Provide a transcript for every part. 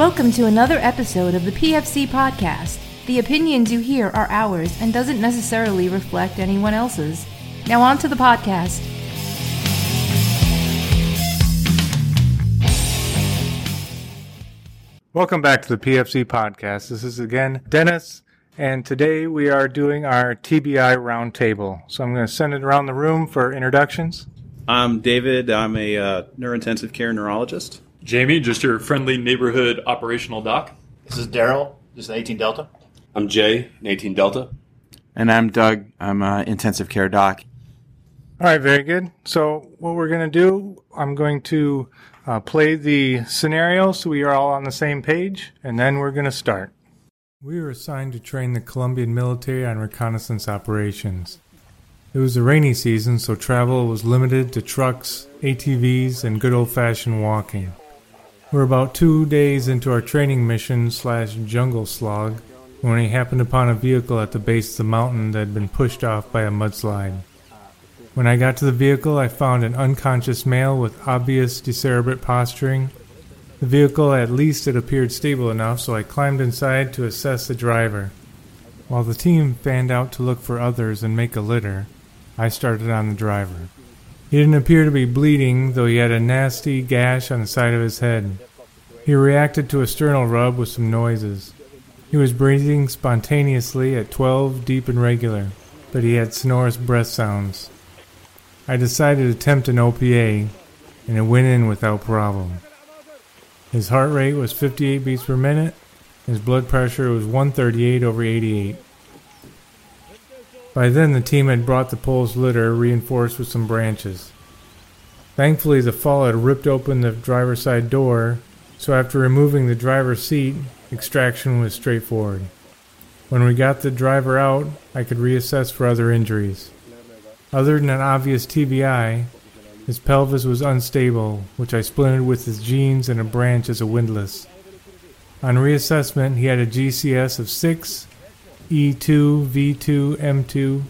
Welcome to another episode of the PFC podcast. The opinions you hear are ours and doesn't necessarily reflect anyone else's. Now on to the podcast. Welcome back to the PFC podcast. This is again Dennis, and today we are doing our TBI roundtable. So I'm going to send it around the room for introductions. I'm David. I'm a uh, neurointensive care neurologist. Jamie, just your friendly neighborhood operational doc. This is Daryl, just an 18 Delta. I'm Jay, an 18 Delta. And I'm Doug. I'm an intensive care doc. All right, very good. So what we're going to do, I'm going to uh, play the scenario so we are all on the same page, and then we're going to start. We were assigned to train the Colombian military on reconnaissance operations. It was the rainy season, so travel was limited to trucks, ATVs, and good old fashioned walking. We're about two days into our training mission slash jungle slog when we happened upon a vehicle at the base of the mountain that had been pushed off by a mudslide. When I got to the vehicle, I found an unconscious male with obvious decerebrate posturing. The vehicle, at least, it appeared stable enough, so I climbed inside to assess the driver. While the team fanned out to look for others and make a litter, I started on the driver. He didn't appear to be bleeding, though he had a nasty gash on the side of his head. He reacted to a sternal rub with some noises. He was breathing spontaneously at 12 deep and regular, but he had sonorous breath sounds. I decided to attempt an OPA, and it went in without problem. His heart rate was 58 beats per minute. His blood pressure was 138 over 88. By then, the team had brought the pole's litter reinforced with some branches. Thankfully, the fall had ripped open the driver's side door, so after removing the driver's seat, extraction was straightforward. When we got the driver out, I could reassess for other injuries. Other than an obvious TBI, his pelvis was unstable, which I splintered with his jeans and a branch as a windlass. On reassessment, he had a GCS of 6, E2, V2, M2,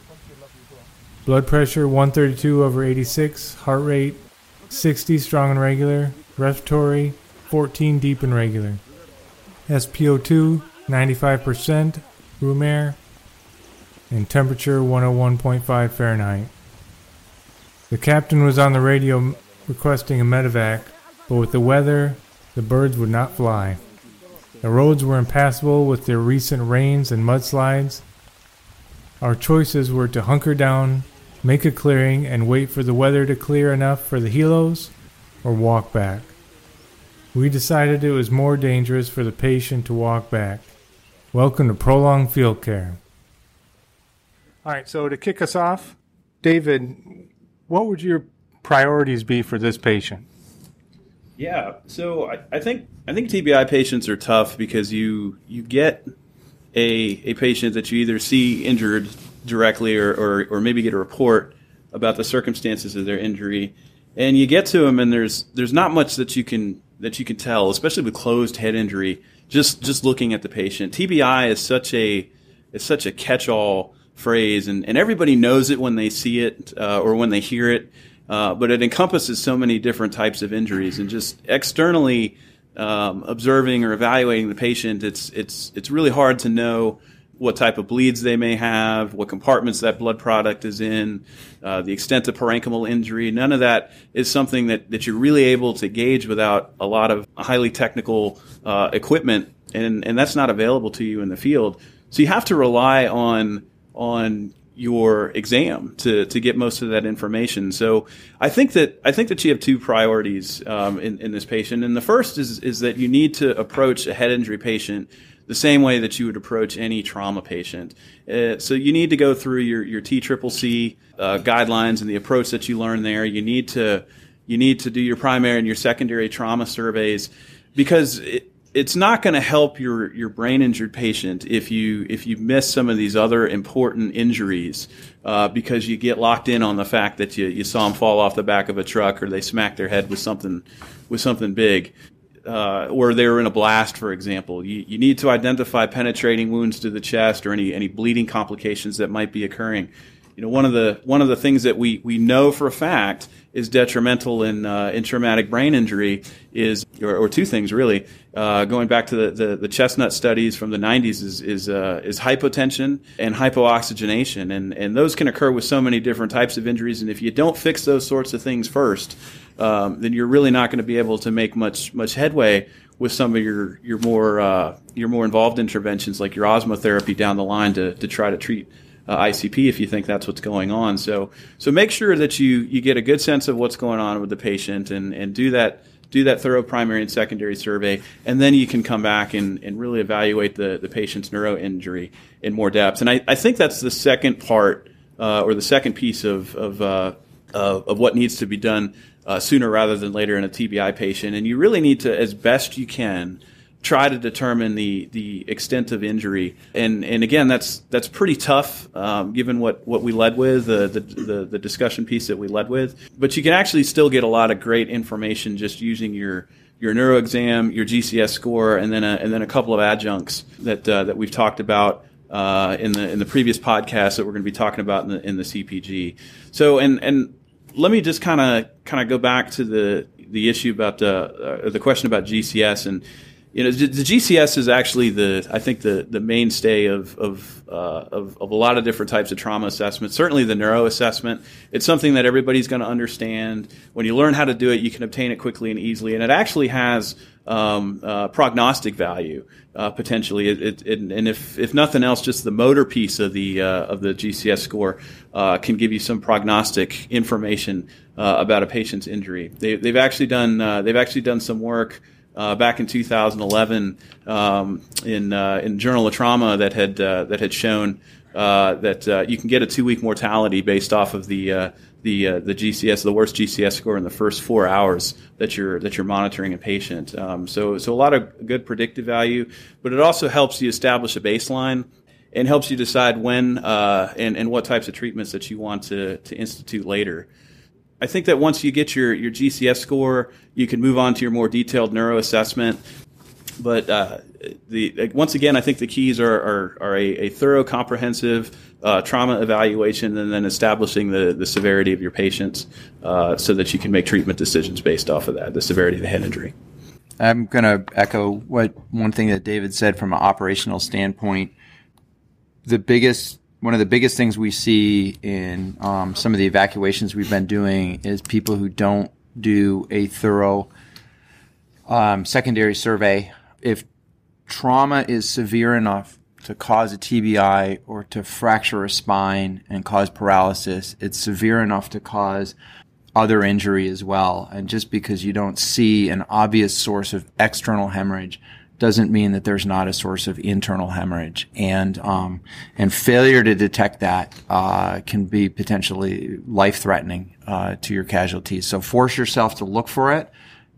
blood pressure 132 over 86, heart rate 60 strong and regular, respiratory 14 deep and regular, SpO2 95%, room air, and temperature 101.5 Fahrenheit. The captain was on the radio requesting a medevac, but with the weather, the birds would not fly. The roads were impassable with their recent rains and mudslides. Our choices were to hunker down, make a clearing, and wait for the weather to clear enough for the helos, or walk back. We decided it was more dangerous for the patient to walk back. Welcome to prolonged field care. All right, so to kick us off, David, what would your priorities be for this patient? Yeah, so I, I think I think TBI patients are tough because you you get a a patient that you either see injured directly or, or, or maybe get a report about the circumstances of their injury, and you get to them and there's there's not much that you can that you can tell, especially with closed head injury. Just just looking at the patient, TBI is such a is such a catch all phrase, and, and everybody knows it when they see it uh, or when they hear it. Uh, but it encompasses so many different types of injuries, and just externally um, observing or evaluating the patient, it's it's it's really hard to know what type of bleeds they may have, what compartments that blood product is in, uh, the extent of parenchymal injury. None of that is something that, that you're really able to gauge without a lot of highly technical uh, equipment, and and that's not available to you in the field. So you have to rely on on your exam to, to get most of that information. So I think that I think that you have two priorities um, in, in this patient, and the first is is that you need to approach a head injury patient the same way that you would approach any trauma patient. Uh, so you need to go through your your TCCC uh, guidelines and the approach that you learn there. You need to you need to do your primary and your secondary trauma surveys because it, it's not going to help your your brain injured patient if you if you miss some of these other important injuries uh, because you get locked in on the fact that you, you saw them fall off the back of a truck or they smacked their head with something with something big uh, or they were in a blast, for example. You, you need to identify penetrating wounds to the chest or any any bleeding complications that might be occurring. You know, one of the one of the things that we we know for a fact is detrimental in uh, in traumatic brain injury is or, or two things really. Uh, going back to the, the, the, Chesnut studies from the 90s is is, uh, is hypotension and hypooxygenation, and and those can occur with so many different types of injuries. And if you don't fix those sorts of things first, um, then you're really not going to be able to make much much headway with some of your your more uh, your more involved interventions like your osmotherapy down the line to to try to treat uh, ICP if you think that's what's going on. So so make sure that you you get a good sense of what's going on with the patient and and do that do that thorough primary and secondary survey, and then you can come back and, and really evaluate the, the patient's neuro injury in more depth. And I, I think that's the second part uh, or the second piece of of, uh, of, of what needs to be done uh, sooner rather than later in a TBI patient. And you really need to, as best you can, try to determine the the extent of injury. And and again, that's that's pretty tough um, given what, what we led with the, the, the the discussion piece that we led with. But you can actually still get a lot of great information just using your your neuro exam, your GCS score, and then a, and then a couple of adjuncts that uh, that we've talked about. Uh, in the in the previous podcast that we're going to be talking about in the in the CPG, so and and let me just kind of kind of go back to the the issue about uh, uh, the question about GCS and you know, the, GCS is actually the, I think the, the mainstay of, of, uh, of, of, a lot of different types of trauma assessment. Certainly the neuro assessment. It's something that everybody's going to understand. When you learn how to do it, you can obtain it quickly and easily. And it actually has um, uh, prognostic value uh, potentially. It, it, it, and if, if nothing else, just the motor piece of the, uh, of the GCS score uh, can give you some prognostic information uh, about a patient's injury. They, they've actually done, they've actually done some work uh, back in 2011 um, in uh, in Journal of Trauma that had uh, that had shown uh, that uh, you can get a two week mortality based off of the uh, the the GCS the worst GCS score in the first four hours that you're that you're monitoring a patient. Um, so so a lot of good predictive value, but it also helps you establish a baseline and helps you decide when and and what types of treatments that you want to to institute later. I think that once you get your, your GCS score, you can move on to your more detailed neuro assessment. But uh, the once again, I think the keys are, are, are a, a, thorough, comprehensive uh, trauma evaluation, and then establishing the, the severity of your patients uh, so that you can make treatment decisions based off of that, the severity of the head injury. I'm going to echo what one thing that David said from an operational standpoint. The biggest one of the biggest things we see in um, some of the evacuations we've been doing is people who don't do a thorough um, secondary survey. If trauma is severe enough to cause a TBI or to fracture a spine and cause paralysis, it's severe enough to cause other injury as well. And just because you don't see an obvious source of external hemorrhage doesn't mean that there's not a source of internal hemorrhage, and um, and failure to detect that uh, can be potentially life threatening uh, to your casualties. So force yourself to look for it.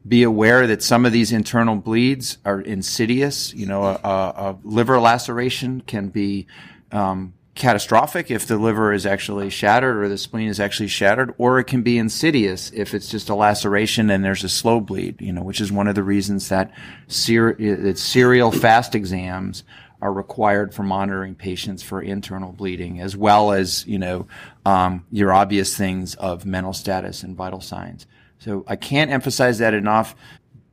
Be aware that some of these internal bleeds are insidious. You know, a, a liver laceration can be um, catastrophic if the liver is actually shattered or the spleen is actually shattered, or it can be insidious if it's just a laceration and there's a slow bleed, you know, which is one of the reasons that, ser- serial fast exams are required for monitoring patients for internal bleeding, as well as, you know, um, your obvious things of mental status and vital signs. So I can't emphasize that enough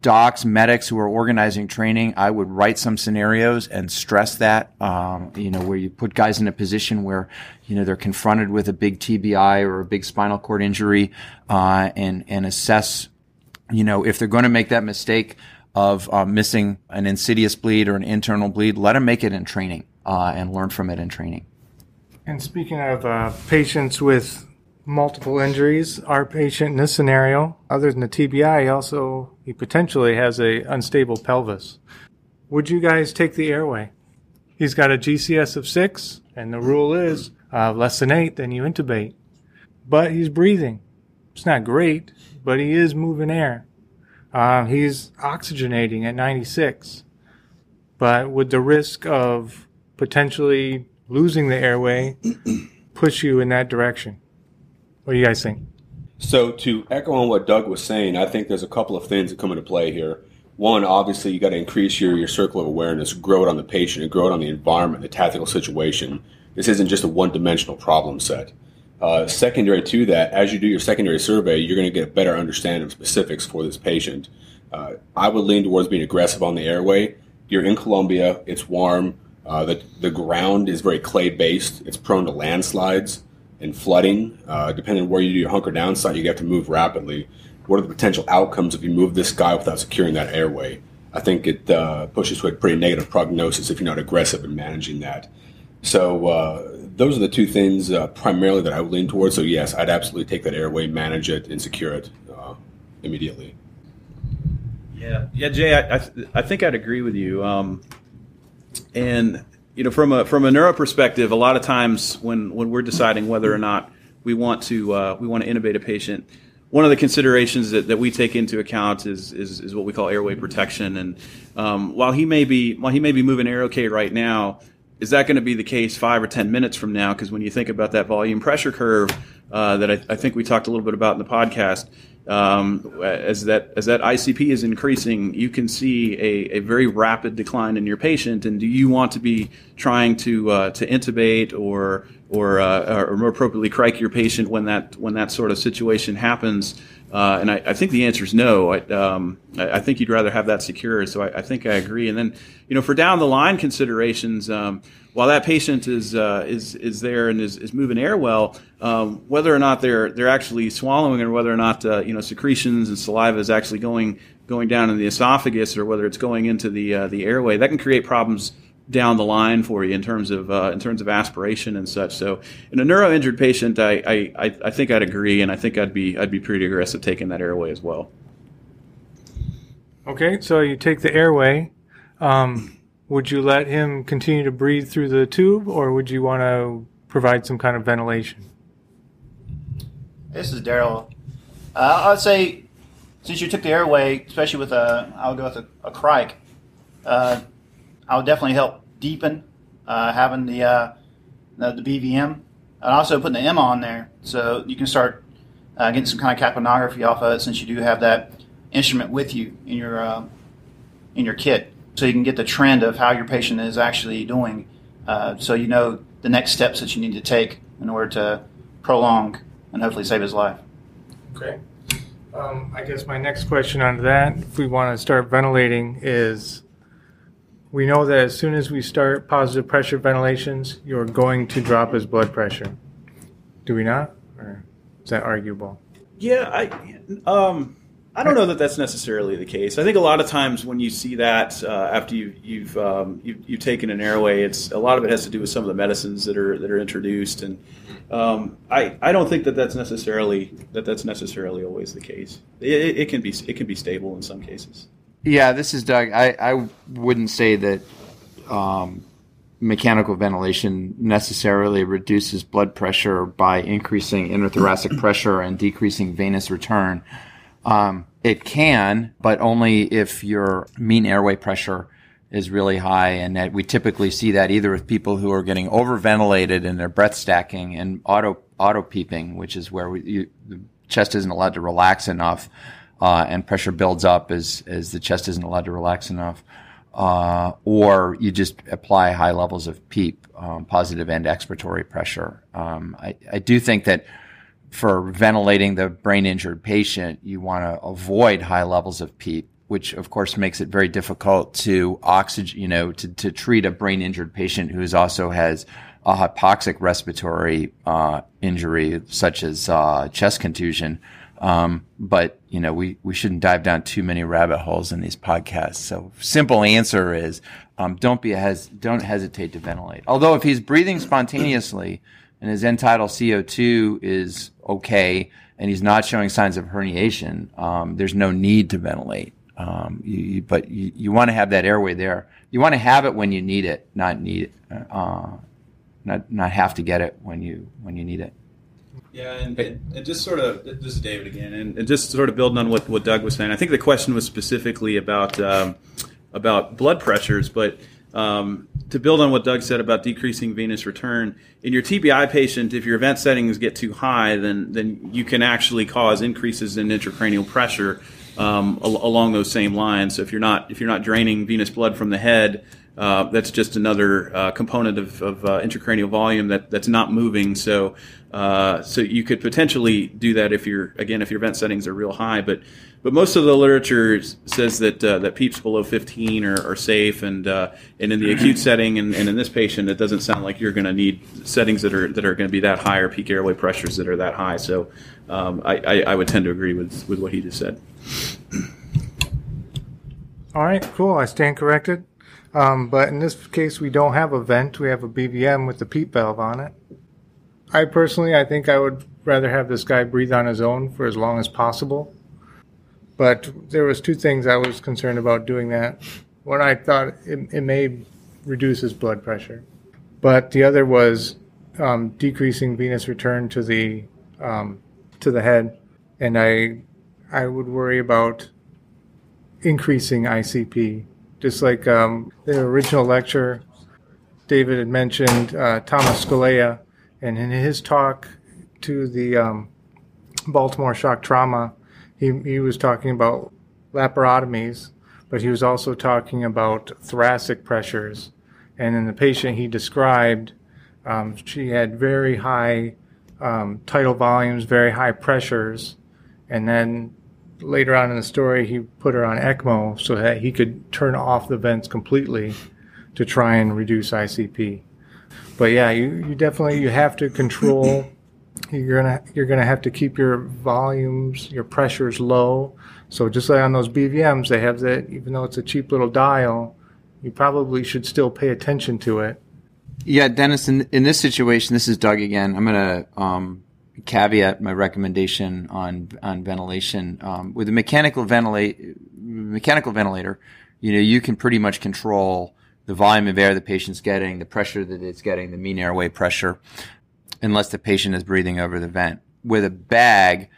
docs, medics who are organizing training, I would write some scenarios and stress that, um, you know, where you put guys in a position where, you know, they're confronted with a big TBI or a big spinal cord injury, uh, and, and assess, you know, if they're going to make that mistake of uh, missing an insidious bleed or an internal bleed, let them make it in training, uh, and learn from it in training. And speaking of uh, patients with multiple injuries. Our patient in this scenario, other than the TBI, he also he potentially has a unstable pelvis. Would you guys take the airway? He's got a GCS of six, and the rule is uh, less than eight, then you intubate. But he's breathing. It's not great, but he is moving air. Uh, he's oxygenating at 96. But with the risk of potentially losing the airway, push you in that direction. What do you guys think? So to echo on what Doug was saying, I think there's a couple of things that come into play here. One, obviously, you got to increase your, your circle of awareness, grow it on the patient, and grow it on the environment, the tactical situation. This isn't just a one dimensional problem set. Uh, secondary to that, as you do your secondary survey, you're going to get a better understanding of specifics for this patient. Uh, I would lean towards being aggressive on the airway. You're in Colombia, it's warm, uh, the, the ground is very clay based, it's prone to landslides and flooding. Uh, depending on where you do your hunker down site, you have to move rapidly. What are the potential outcomes if you move this guy without securing that airway? I think it uh, pushes to a pretty negative prognosis if you're not aggressive in managing that. So uh, those are the two things uh, primarily that I would lean towards. So yes, I'd absolutely take that airway, manage it, and secure it uh, immediately. Yeah, yeah, Jay, I, I, I think I'd agree with you. Um, and you know, from a from a neuro perspective, a lot of times when when we're deciding whether or not we want to uh, we want to intubate a patient, one of the considerations that, that we take into account is, is, is what we call airway protection. And um, while he may be while he may be moving air okay right now, is that going to be the case five or ten minutes from now? Because when you think about that volume pressure curve uh, that I, I, think we talked a little bit about in the podcast, um, as that as that ICP is increasing, you can see a, a, very rapid decline in your patient. And do you want to be trying to uh, to intubate or or uh, or more appropriately cric your patient when that when that sort of situation happens? Uh, and I, I, think the answer is no. I, um, I, think you'd rather have that secure. So I, I, think I agree. And then, you know, for down the line considerations, um, while that patient is uh, is is there and is, is moving air well, um, whether or not they're they're actually swallowing, or whether or not uh, you know secretions and saliva is actually going going down in the esophagus, or whether it's going into the uh, the airway, that can create problems down the line for you in terms of uh, in terms of aspiration and such. So in a neuro injured patient, I, I, I think I'd agree, and I think I'd be I'd be pretty aggressive taking that airway as well. Okay, so you take the airway. Um, would you let him continue to breathe through the tube, or would you want to provide some kind of ventilation? This is Daryl. Uh, I'd say since you took the airway, especially with a, I'll go with a, a cric. Uh, I would definitely help deepen uh, having the, uh, the, the BVM and also putting the M on there so you can start uh, getting some kind of capnography off of it since you do have that instrument with you in your uh, in your kit so you can get the trend of how your patient is actually doing uh, so you know the next steps that you need to take in order to prolong and hopefully save his life. Okay. Um, I guess my next question on that, if we want to start ventilating, is we know that as soon as we start positive pressure ventilations, you're going to drop his blood pressure. Do we not? Or is that arguable? Yeah, I um, I don't know that that's necessarily the case. I think a lot of times when you see that uh, after you, you've um, you've, you've taken an airway, it's a lot of it has to do with some of the medicines that are that are introduced, and um, I I don't think that that's necessarily that that's necessarily always the case. It, it can be it can be stable in some cases. Yeah, this is Doug. I, I wouldn't say that um, mechanical ventilation necessarily reduces blood pressure by increasing interthoracic pressure and decreasing venous return. Um, it can, but only if your mean airway pressure is really high, and that we typically see that either with people who are getting overventilated and their breath stacking and auto auto PEEPing, which is where we, you, the chest isn't allowed to relax enough uh, and pressure builds up as as the chest isn't allowed to relax enough, uh, or you just apply high levels of PEEP, um, positive end expiratory pressure. Um, I, I do think that for ventilating the brain injured patient, you want to avoid high levels of PEEP, which of course makes it very difficult to oxygen, you know, to, to treat a brain injured patient who also has a hypoxic respiratory uh, injury, such as uh, chest contusion. Um, but you know, we, we shouldn't dive down too many rabbit holes in these podcasts. So simple answer is, um, don't be hes- don't hesitate to ventilate. Although if he's breathing spontaneously and his end tidal CO2 is okay and he's not showing signs of herniation, um, there's no need to ventilate. Um, you, you, but you, you want to have that airway there. You want to have it when you need it, not need it, uh, not not have to get it when you when you need it. Yeah, and, and, just sort of this is David again, and, and, just sort of building on what, what Doug was saying. I think the question was specifically about um, about blood pressures, but um, to build on what Doug said about decreasing venous return in your TBI patient, if your vent settings get too high, then then you can actually cause increases in intracranial pressure um, al- along those same lines. So if you're not if you're not draining venous blood from the head uh, that's just another uh, component of, of uh, intracranial volume that, that's not moving. So uh, so you could potentially do that if you're again if your vent settings are real high, but but most of the literature says that uh, that peeps below 15 are, are safe, and uh, and in the acute setting and, and in this patient, it doesn't sound like you're going to need settings that are that are going to be that high or peak airway pressures that are that high. So um, I, I, I would tend to agree with with what he just said. All right, cool. I stand corrected. Um, but in this case, we don't have a vent. We have a BVM with the PEEP valve on it. I personally, I think I would rather have this guy breathe on his own for as long as possible. But there was two things I was concerned about doing that. One, I thought it, it may reduce his blood pressure, but the other was um, decreasing venous return to the um, to the head, and I I would worry about increasing ICP. Just like um, the original lecture, David had mentioned uh, Thomas Scalea, and in his talk to the um, Baltimore shock trauma, he, he was talking about laparotomies, but he was also talking about thoracic pressures. And in the patient he described, um, she had very high um, tidal volumes, very high pressures, and then later on in the story, he put her on ECMO so that he could turn off the vents completely to try and reduce ICP. But yeah, you, you definitely you have to control. You're gonna you're gonna have to keep your volumes, your pressures low. So just like on those BVMs, they have that. Even though it's a cheap little dial, you probably should still pay attention to it. Yeah, Dennis. In in this situation, this is Doug again. I'm gonna um, caveat my recommendation on on ventilation um, with a mechanical ventilate mechanical ventilator. You know, you can pretty much control the volume of air the patient's getting, the pressure that it's getting, the mean airway pressure, unless the patient is breathing over the vent. With a bag,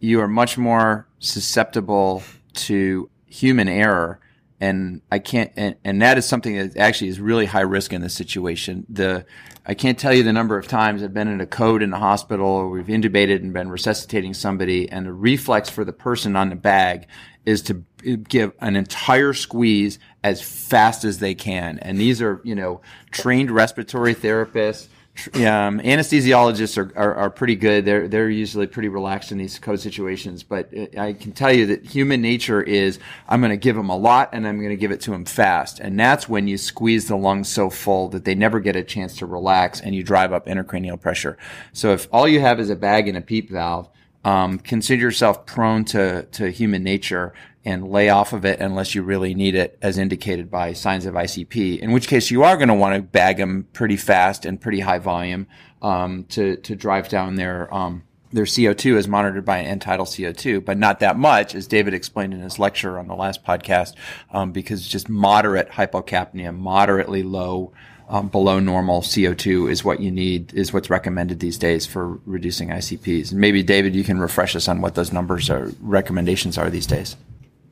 you are much more susceptible to human error and I can't, and, and, that is something that actually is really high risk in this situation. The, I can't tell you the number of times I've been in a code in the hospital or we've intubated and been resuscitating somebody and the reflex for the person on the bag is to give an entire squeeze as fast as they can. And these are, you know, trained respiratory therapists, um, anesthesiologists are, are, are, pretty good. They're they're usually pretty relaxed in these code situations. But I can tell you that human nature is I'm going to give them a lot and I'm going to give it to them fast, and that's when you squeeze the lungs so full that they never get a chance to relax, and you drive up intracranial pressure. So if all you have is a bag and a PEEP valve, um, consider yourself prone to to human nature and lay off of it unless you really need it, as indicated by signs of ICP. In which case, you are going to want to bag them pretty fast and pretty high volume um, to to drive down their um, their CO2 as monitored by end tidal CO2, but not that much, as David explained in his lecture on the last podcast, um, because just moderate hypocapnia, moderately low. Um, below normal CO2 is what you need, is what's recommended these days for reducing ICPs. And maybe David, you can refresh us on what those numbers or recommendations are these days.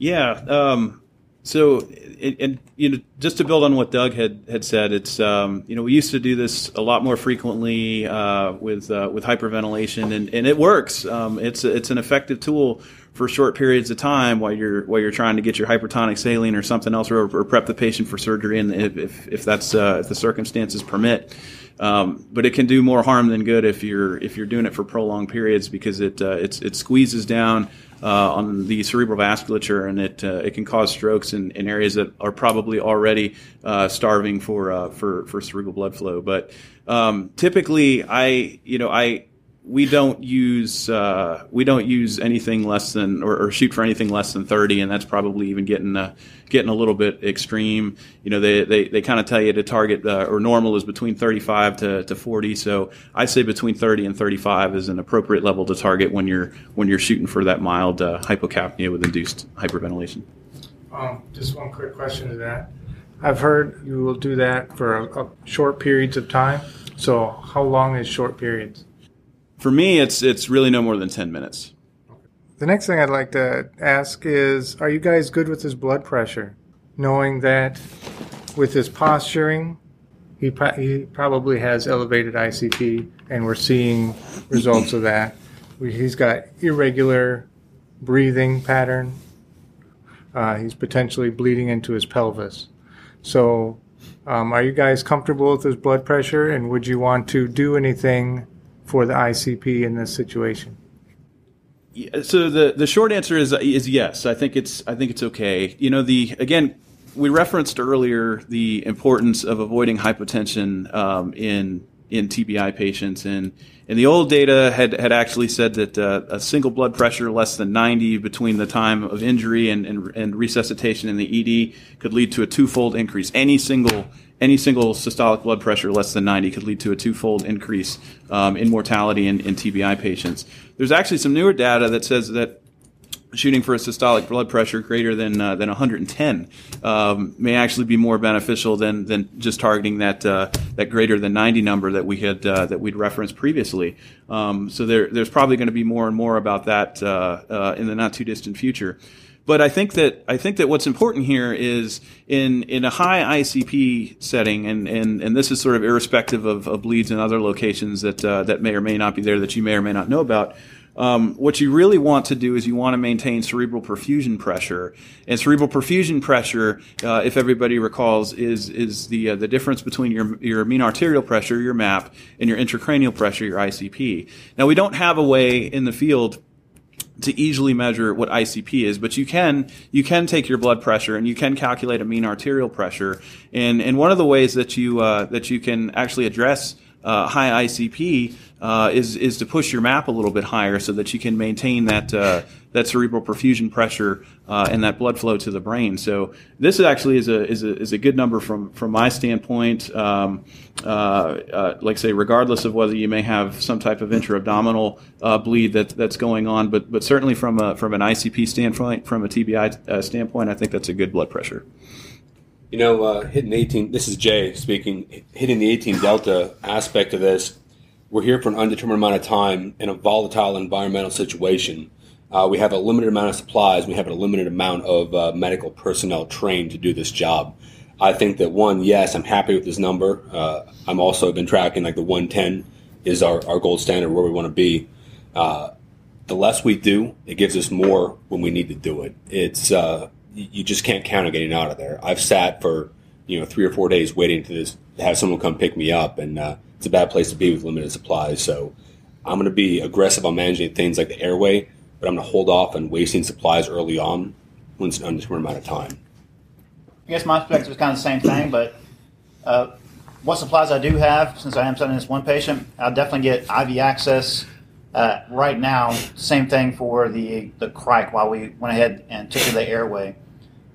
Yeah. Um, so, and, and, you know, just to build on what Doug had had said, it's um, you know we used to do this a lot more frequently uh, with uh, with hyperventilation, and, and it works. Um, it's it's an effective tool for short periods of time while you're while you're trying to get your hypertonic saline or something else, or, or prep the patient for surgery, and if if, if that's uh, if the circumstances permit. Um, but it can do more harm than good if you're if you're doing it for prolonged periods because it uh, it squeezes down on the cerebral vasculature, and it uh, it can cause strokes in, in areas that are probably already uh, starving for uh, for for cerebral blood flow. But um, typically, I you know I we don't use uh, we don't use anything less than or, or, shoot for anything less than 30 and that's probably even getting uh, getting a little bit extreme. You know they they, they kind of tell you to target uh, or normal is between 35 to, to 40 so i say between 30 and 35 is an appropriate level to target when you're when you're shooting for that mild uh, hypocapnia with induced hyperventilation. Um, just one quick question to that. I've heard you will do that for a, a short periods of time so how long is short periods for me, it's it's really no more than ten minutes. The next thing I'd like to ask is, are you guys good with his blood pressure? Knowing that with his posturing, he, pro- he probably has elevated ICP, and we're seeing results of that. He's got irregular breathing pattern. Uh, he's potentially bleeding into his pelvis. So Um, are you guys comfortable with his blood pressure, and would you want to do anything for the ICP in this situation? So the the short answer is is yes. I think it's I think it's okay. You know, the again, we referenced earlier the importance of avoiding hypotension um, in in TBI patients, and and the old data had had actually said that uh, a single blood pressure less than 90 between the time of injury and, and, and resuscitation in the ED could lead to a twofold increase. Any single any single systolic blood pressure less than 90 could lead to a twofold increase um, in mortality in, in TBI patients. There's actually some newer data that says that shooting for a systolic blood pressure greater than uh, than 110 um, may actually be more beneficial than than just targeting that uh, that greater than 90 number that we had uh, that we'd referenced previously. Um, so there, there's probably going to be more and more about that uh, uh, in the not too distant future. But I think that I think that what's important here is in in a high ICP setting, and and, and this is sort of irrespective of, of bleeds in other locations that uh, that may or may not be there that you may or may not know about. Um, what you really want to do is you want to maintain cerebral perfusion pressure, and cerebral perfusion pressure, uh, if everybody recalls, is is the uh, the difference between your your mean arterial pressure, your MAP, and your intracranial pressure, your ICP. Now we don't have a way in the field to easily measure what ICP is, but you can you can take your blood pressure and you can calculate a mean arterial pressure. And and one of the ways that you uh, that you can actually address uh, high ICP uh, is is to push your map a little bit higher so that you can maintain that uh, that cerebral perfusion pressure uh, and that blood flow to the brain. So this actually is a is a, is a good number from from my standpoint. Um, uh, uh, like say, regardless of whether you may have some type of intra-abdominal bleed that that's going on, but but certainly from a from an ICP standpoint, from a TBI standpoint, I think that's a good blood pressure. You know, uh, hitting 18, this is Jay speaking, hitting the 18 delta aspect of this, we're here for an undetermined amount of time in a volatile environmental situation. Uh, we have a limited amount of supplies. We have a limited amount of uh, medical personnel trained to do this job. I think that one, yes, I'm happy with this number. Uh, I'm also been tracking like the 110 is our, our gold standard where we want to be. Uh, the less we do, it gives us more when we need to do it. It's uh, you just can't count on getting out of there. I've sat for you know three or four days waiting to, this, have someone come pick me up, and uh, it's a bad place to be with limited supplies. So I'm going to be aggressive on managing things like the airway, but I'm going to hold off on wasting supplies early on when it's an undetermined amount of time. I guess my perspective is kind of the same thing, but uh, what supplies I do have, since I am sending this one patient, I'll definitely get IV access. Uh, right now, same thing for the the cric while we went ahead and took to the airway.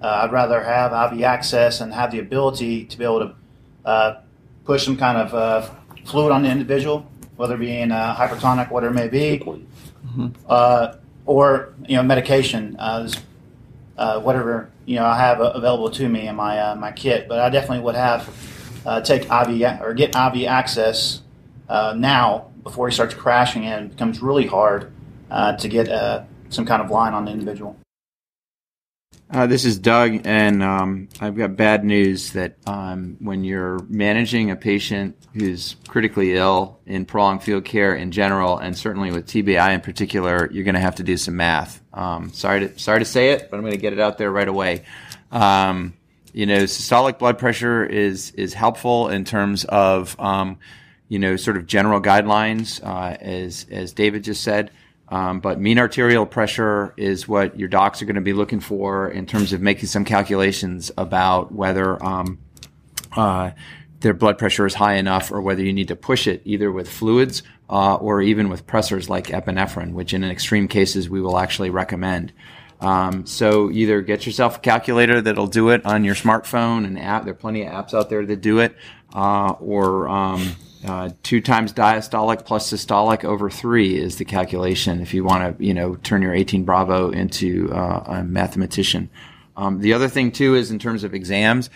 Uh, I'd rather have IV access and have the ability to be able to uh, push some kind of uh, fluid on the individual, whether it be in uh, hypertonic, whatever it may be, mm-hmm. Uh, or you know medication, uh, uh, whatever you know I have available to me in my uh, my kit. But I definitely would have uh, take IV or get IV access now before he starts crashing and it becomes really hard to get some kind of line on the individual. Uh, this is Doug, and um, I've got bad news that um, when you're managing a patient who's critically ill in prolonged field care in general, and certainly with TBI in particular, you're going to have to do some math. Um, sorry to sorry to say it, but I'm going to get it out there right away. Um, you know, systolic blood pressure is is helpful in terms of um, you know sort of general guidelines, uh, as as David just said. Um, but mean arterial pressure is what your docs are going to be looking for in terms of making some calculations about whether um, uh, their blood pressure is high enough or whether you need to push it either with fluids uh, or even with pressors like epinephrine, which in extreme cases we will actually recommend. Um, so either get yourself a calculator that'll do it on your smartphone and app. There are plenty of apps out there that do it, uh, or um, uh, two times diastolic plus systolic over three is the calculation if you want to, you know, turn your 18 Bravo into uh, a mathematician. Um, the other thing too is in terms of exams,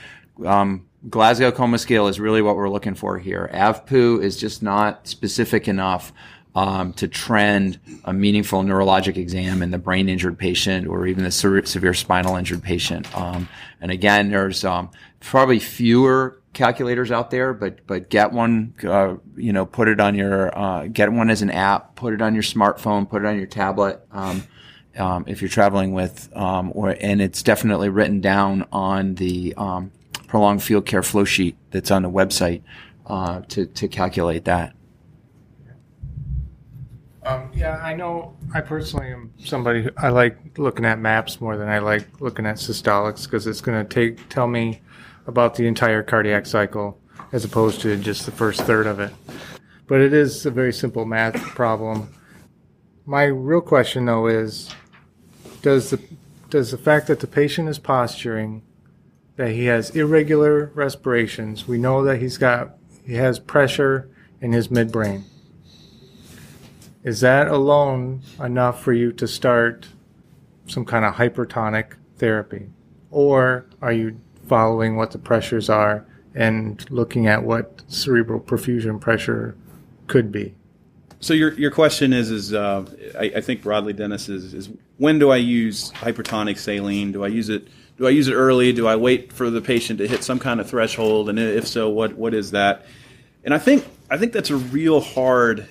um, Glasgow Coma Scale is really what we're looking for here. AVPU is just not specific enough um, to trend a meaningful neurologic exam in the brain injured patient or even the severe spinal injured patient. Um, and again, there's um, probably fewer calculators out there, but but get one. Uh, you know, put it on your uh, get one as an app. Put it on your smartphone. Put it on your tablet. Um, um, if you're traveling with, um, or and it's definitely written down on the um, prolonged field care flow sheet that's on the website uh, to to calculate that. Um, yeah, I know. I personally am somebody. Who, I like looking at maps more than I like looking at systolics because it's going to take tell me about the entire cardiac cycle as opposed to just the first third of it. But it is a very simple math problem. My real question though is, does the does the fact that the patient is posturing, that he has irregular respirations, we know that he's got he has pressure in his midbrain is that alone enough for you to start some kind of hypertonic therapy? Or are you following what the pressures are and looking at what cerebral perfusion pressure could be? So your your question is is uh, I, I, think broadly, Dennis is is when do I use hypertonic saline? Do I use it? Do I use it early? Do I wait for the patient to hit some kind of threshold? And if so, what what is that? And I think I think that's a real hard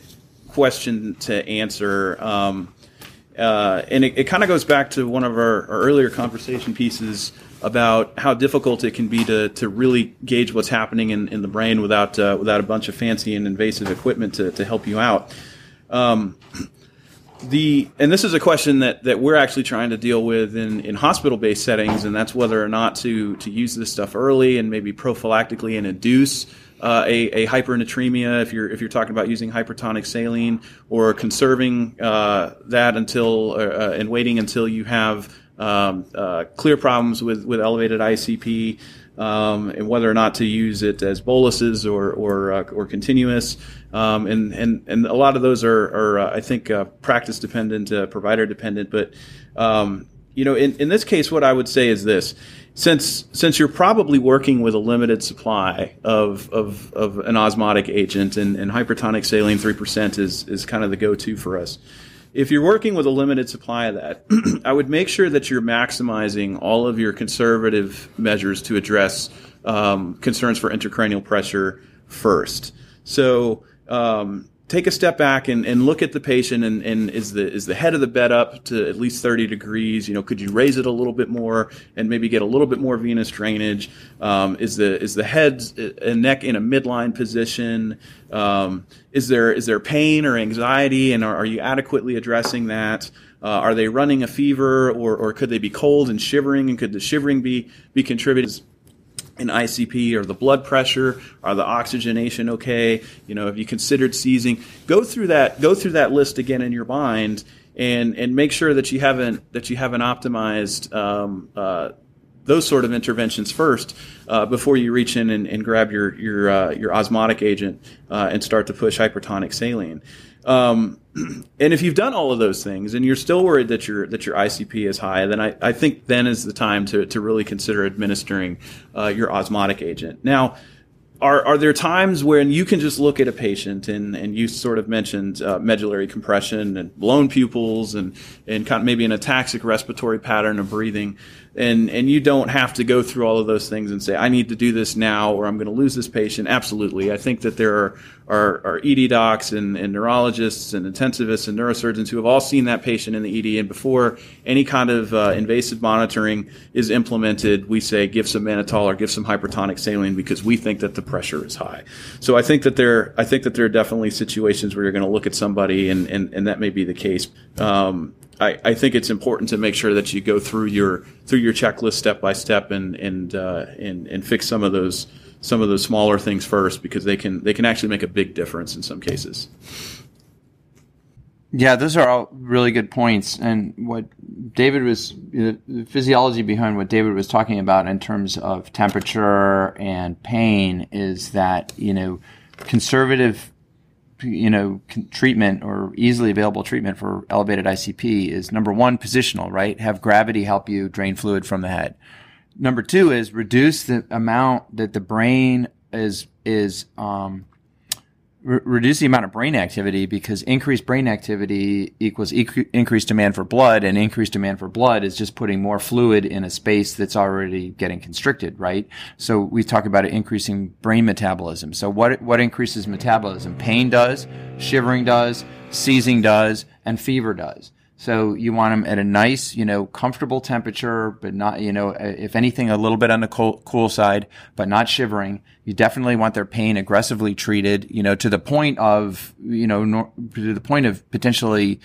question to answer. Um, uh, and it, it kind of goes back to one of our, our, earlier conversation pieces about how difficult it can be to, to really gauge what's happening in, in the brain without uh, without a bunch of fancy and invasive equipment to, to help you out. Um, the and this is a question that, that we're actually trying to deal with in, in hospital based settings, and that's whether or not to to use this stuff early and maybe prophylactically and induce uh, a, a hypernatremia if you're if you're talking about using hypertonic saline or conserving uh, that until uh, uh and waiting until you have um, uh, clear problems with, with elevated ICP um, and whether or not to use it as boluses or or, uh, or continuous um, and and and a lot of those are, are I think practice dependent provider dependent but um, you know in, in this case what I would say is this since since you're probably working with a limited supply of of, of an osmotic agent and, and hypertonic saline three percent is is kind of the go-to for us. If you're working with a limited supply of that, I would make sure that you're maximizing all of your conservative measures to address um, concerns for intracranial pressure first. So um, take a step back and, and look at the patient and, and is the is the head of the bed up to at least 30 degrees? You know could you raise it a little bit more and maybe get a little bit more venous drainage? Um, is the is the head and neck in a midline position? Um, is there is there pain or anxiety and are, are you adequately addressing that? Uh, are they running a fever or, or could they be cold and shivering and could the shivering be be contributed in ICP or the blood pressure, are the oxygenation okay? You know, have you considered seizing? Go through that. Go through that list again in your mind, and and make sure that you haven't that you haven't optimized um, uh, those sort of interventions first uh, before you reach in and, and grab your your uh, your osmotic agent uh, and start to push hypertonic saline. Um, and if you've done all of those things and you're still worried that your that your ICP is high, then I, I think then is the time to, to really consider administering uh, your osmotic agent. Now, are, are there times when you can just look at a patient and, and you sort of mentioned uh, medullary compression and blown pupils and, and kind of maybe an ataxic respiratory pattern of breathing and and you don't have to go through all of those things and say I need to do this now or I'm going to lose this patient. Absolutely, I think that there are are, are ED docs and, and neurologists and intensivists and neurosurgeons who have all seen that patient in the ED. And before any kind of uh, invasive monitoring is implemented, we say give some mannitol or give some hypertonic saline because we think that the pressure is high. So I think that there I think that there are definitely situations where you're going to look at somebody and, and, and that may be the case. Um, I, I, think it's important to make sure that you go through your through your checklist step by step and and uh, and and fix some of those some of those smaller things first because they can they can actually make a big difference in some cases. Yeah, those are all really good points. And what David was, the physiology behind what David was talking about in terms of temperature and pain is that, you know, conservative you know, treatment or easily available treatment for elevated ICP is number one, positional, right? Have gravity help you drain fluid from the head. Number two is reduce the amount that the brain is, is, um, re- reduce the amount of brain activity because increased brain activity equals e- increased demand for blood and increased demand for blood is just putting more fluid in a space that's already getting constricted, right? So we talk about increasing brain metabolism. So what, what increases metabolism? Pain does, shivering does, seizing does, and fever does. So you want them at a nice, you know, comfortable temperature, but not, you know, if anything, a little bit on the cool, side, but not shivering. You definitely want their pain aggressively treated, you know, to the point of, you know, nor, to the point of potentially,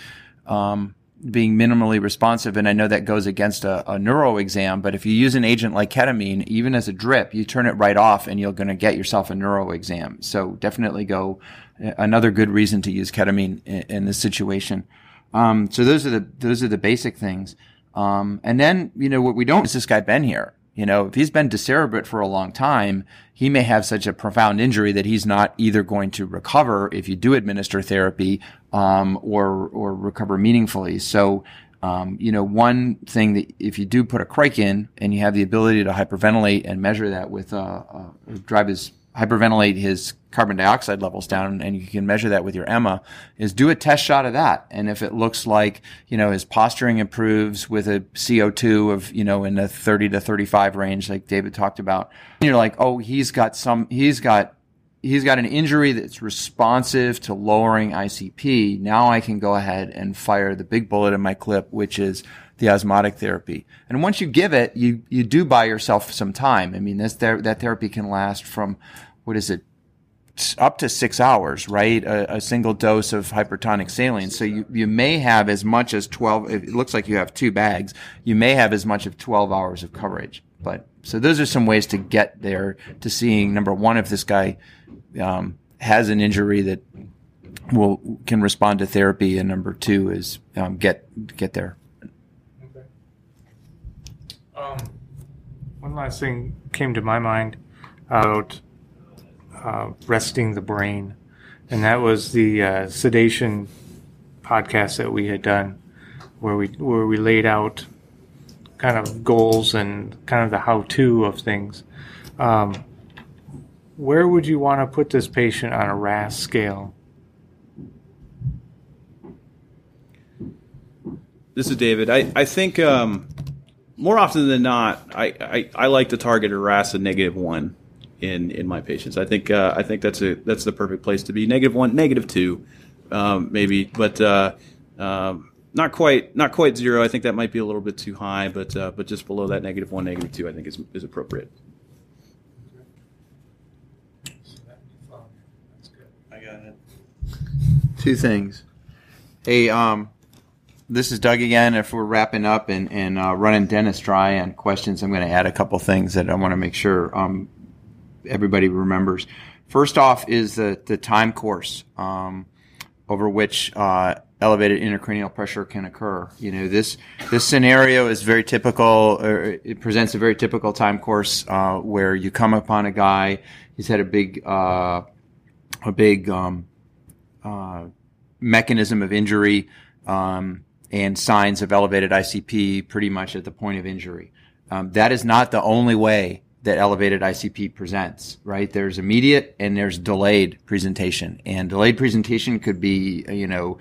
um, being minimally responsive. And I know that goes against a, a, neuro exam, but if you use an agent like ketamine, even as a drip, you turn it right off and you're going to get yourself a neuro exam. So definitely go another good reason to use ketamine in, in this situation. Um, so those are the those are the basic things. Um, and then you know what we don't is this guy been here. You know, if he's been decerebrate for a long time, he may have such a profound injury that he's not either going to recover if you do administer therapy, um, or or recover meaningfully. So, um, you know, one thing that if you do put a cric in and you have the ability to hyperventilate and measure that with uh, uh drive his hyperventilate his carbon dioxide levels down and you can measure that with your EMMA is do a test shot of that. And if it looks like, you know, his posturing improves with a CO2 of, you know, in the 30 to 35 range, like David talked about, you're like, oh, he's got some, he's got, he's got an injury that's responsive to lowering ICP. Now I can go ahead and fire the big bullet in my clip, which is the osmotic therapy. And once you give it, you, you do buy yourself some time. I mean, this, that therapy can last from what is it? Up to six hours, right? A, a, single dose of hypertonic saline. So you, you may have as much as 12, it looks like you have two bags. You may have as much of 12 hours of coverage. But so those are some ways to get there to seeing number one, if this guy, um, has an injury that will, can respond to therapy. And number two is, um, get, get there. Okay. Um, one last thing came to my mind about uh, resting the brain, and that was the uh, sedation podcast that we had done, where we where we laid out kind of goals and kind of the how-to of things. Um, where would you want to put this patient on a RASS scale? This is David. I, I think um, more often than not, I, I, I like to target a RASS of negative one in in my patients. I think uh, I think that's a that's the perfect place to be. Negative one, negative two, um, maybe, but uh, um, not quite not quite zero. I think that might be a little bit too high, but uh, but just below that negative one, negative two, I think is is appropriate. Two things. Hey, um, this is Doug again. If we're wrapping up and, and uh, running Dennis dry on questions, I'm going to add a couple things that I want to make sure um, everybody remembers. First off is the, the time course um, over which uh, elevated intracranial pressure can occur. You know, this this scenario is very typical. it presents a very typical time course uh, where you come upon a guy. He's had a big uh, a big um, uh, mechanism of injury um, and signs of elevated ICP pretty much at the point of injury. Um, that is not the only way that elevated ICP presents, right? There's immediate and there's delayed presentation. And delayed presentation could be, you know,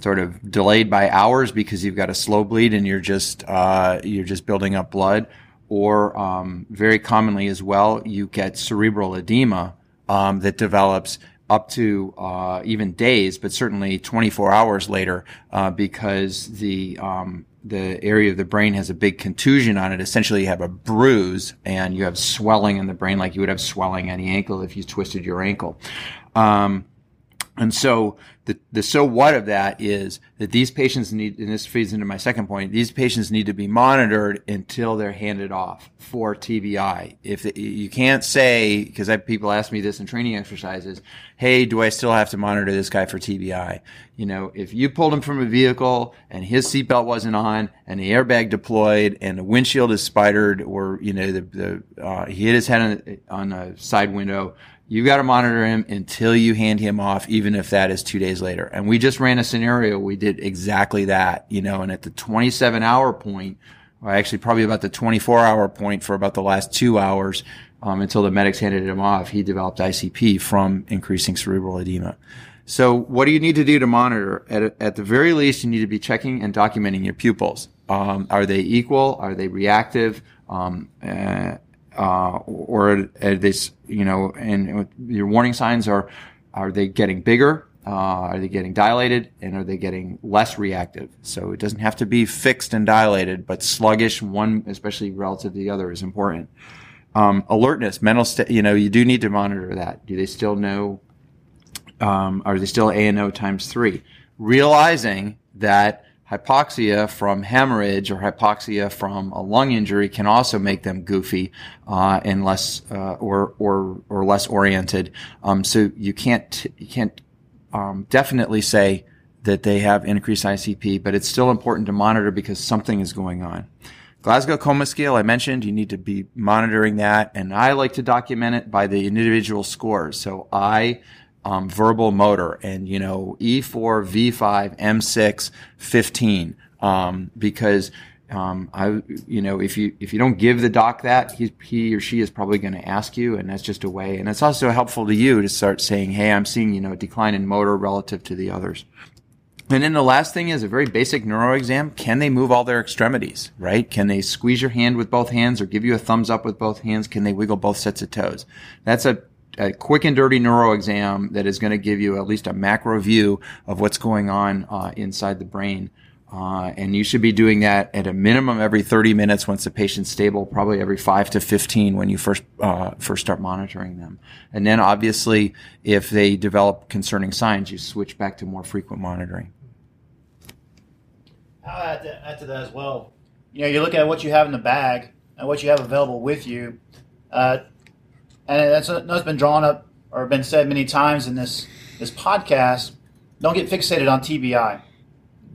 sort of delayed by hours because you've got a slow bleed and you're just, uh, you're just building up blood. Or, um, very commonly as well, you get cerebral edema, um, that develops up to uh, even days, but certainly 24 hours later, uh, because the um, the area of the brain has a big contusion on it. Essentially, you have a bruise and you have swelling in the brain, like you would have swelling on the ankle if you twisted your ankle. Um, and so the, the so what of that is that these patients need, and this feeds into my second point, these patients need to be monitored until they're handed off for TBI. If the, you can't say, because people ask me this in training exercises, hey, do I still have to monitor this guy for TBI? You know, if you pulled him from a vehicle and his seatbelt wasn't on and the airbag deployed and the windshield is spidered or, you know, the, the uh, he hit his head on, on a side window, you got to monitor him until you hand him off, even if that is two days later. And we just ran a scenario. We did exactly that, you know, and at the 27 hour point, or actually probably about the 24 hour point for about the last two hours, um, until the medics handed him off, he developed ICP from increasing cerebral edema. So what do you need to do to monitor? At, at the very least, you need to be checking and documenting your pupils. Um, are they equal? Are they reactive? Um, uh, uh, or they, you know, and your warning signs are, are they getting bigger? uh, are they getting dilated and are they getting less reactive? So it doesn't have to be fixed and dilated, but sluggish, one, especially relative to the other, is important. Um, alertness, mental state, you know, you do need to monitor that. Do they still know, um, are they still A&O times three? Realizing that hypoxia from hemorrhage or hypoxia from a lung injury can also make them goofy uh, and less uh, or or or less oriented. Um, so you can't you can't um, definitely say that they have increased ICP, but it's still important to monitor because something is going on. Glasgow Coma Scale, I mentioned, you need to be monitoring that, and I like to document it by the individual scores. So I um, verbal motor and you know E4, V5, M6, 15, um, because um, I you know if you if you don't give the doc that he he or she is probably going to ask you, and that's just a way. And it's also helpful to you to start saying, hey, I'm seeing you know a decline in motor relative to the others. And then the last thing is a very basic neuro exam. Can they move all their extremities, right? Can they squeeze your hand with both hands or give you a thumbs up with both hands? Can they wiggle both sets of toes? That's a a quick and dirty neuro exam that is going to give you at least a macro view of what's going on uh, inside the brain. Uh, and you should be doing that at a minimum every 30 minutes once the patient's stable, probably every 5 to 15 when you first uh, first start monitoring them. And then obviously, if they develop concerning signs, you switch back to more frequent monitoring. I'll add to, add to that as well. You know, you look at what you have in the bag and what you have available with you. Uh, and that's, that's been drawn up or been said many times in this this podcast. Don't get fixated on TBI.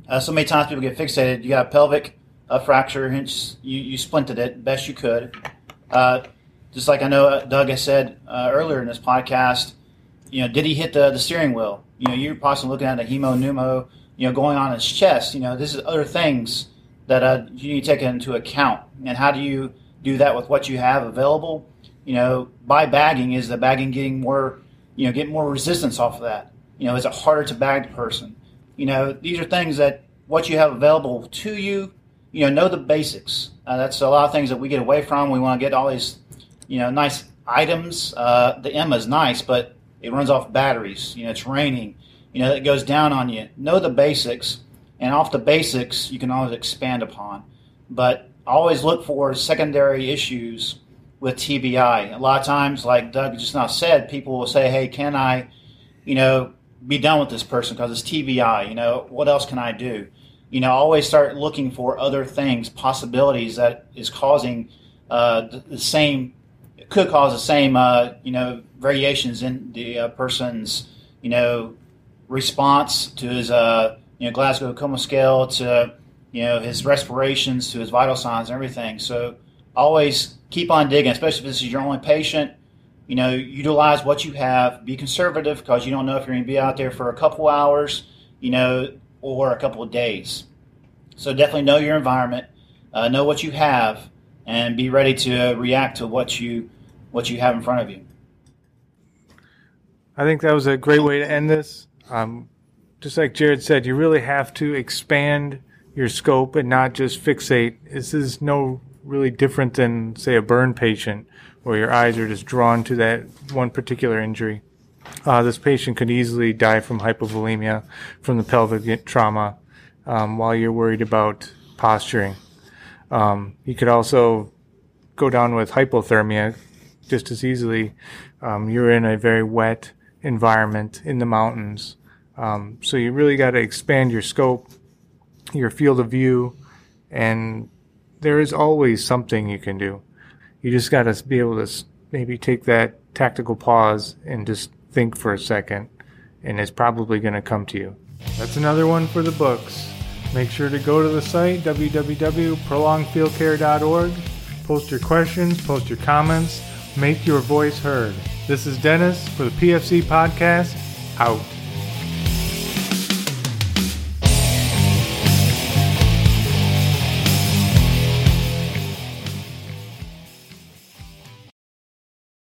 Uh, so many times people get fixated. You got a pelvic uh, fracture, hence you, you splinted it best you could. Uh, just like I know uh, Doug has said uh, earlier in this podcast, you know, did he hit the, the steering wheel? You know, you're possibly looking at a hemo pneumo, you know, going on his chest. You know, this is other things that uh, you need to take into account. And how do you do that with what you have available? You know, by bagging, is the bagging getting more, you know, getting more resistance off of that? You know, is it harder to bag the person? You know, these are things that what you have available to you, you know, know the basics. Uh, that's a lot of things that we get away from. We want to get all these, you know, nice items. Uh, the EMMA is nice, but it runs off batteries. You know, it's raining. You know, it goes down on you. Know the basics, and off the basics, you can always expand upon. But always look for secondary issues with TBI. A lot of times, like Doug just now said, people will say, "Hey, can I, you know, be done with this person because it's TBI? You know, what else can I do?" You know, always start looking for other things, possibilities that is causing uh, the, the, same, could cause the same, uh, you know, variations in the uh, person's, you know, response to his, uh, you know, Glasgow Coma scale, to you know his respirations, to his vital signs, and everything. So always keep on digging, especially if this is your only patient. You know, utilize what you have. Be conservative because you don't know if you're going to be out there for a couple hours, you know, or a couple of days. So definitely know your environment, uh, know what you have, and be ready to react to what you what you have in front of you. I think that was a great way to end this. Um, just like Jared said, you really have to expand your scope and not just fixate. This is no really different than, say, a burn patient where your eyes are just drawn to that one particular injury. Uh, this patient could easily die from hypovolemia from the pelvic trauma um, while you're worried about posturing. Um, you could also go down with hypothermia just as easily. Um, you're in a very wet environment in the mountains. Um, so you really got to expand your scope, your field of view, and there is always something you can do. You just got to be able to maybe take that tactical pause and just think for a second, and it's probably going to come to you. That's another one for the books. Make sure to go to the site www.prolongedfieldcare.org. Post your questions, post your comments, make your voice heard. This is Dennis for the PFC Podcast. Out.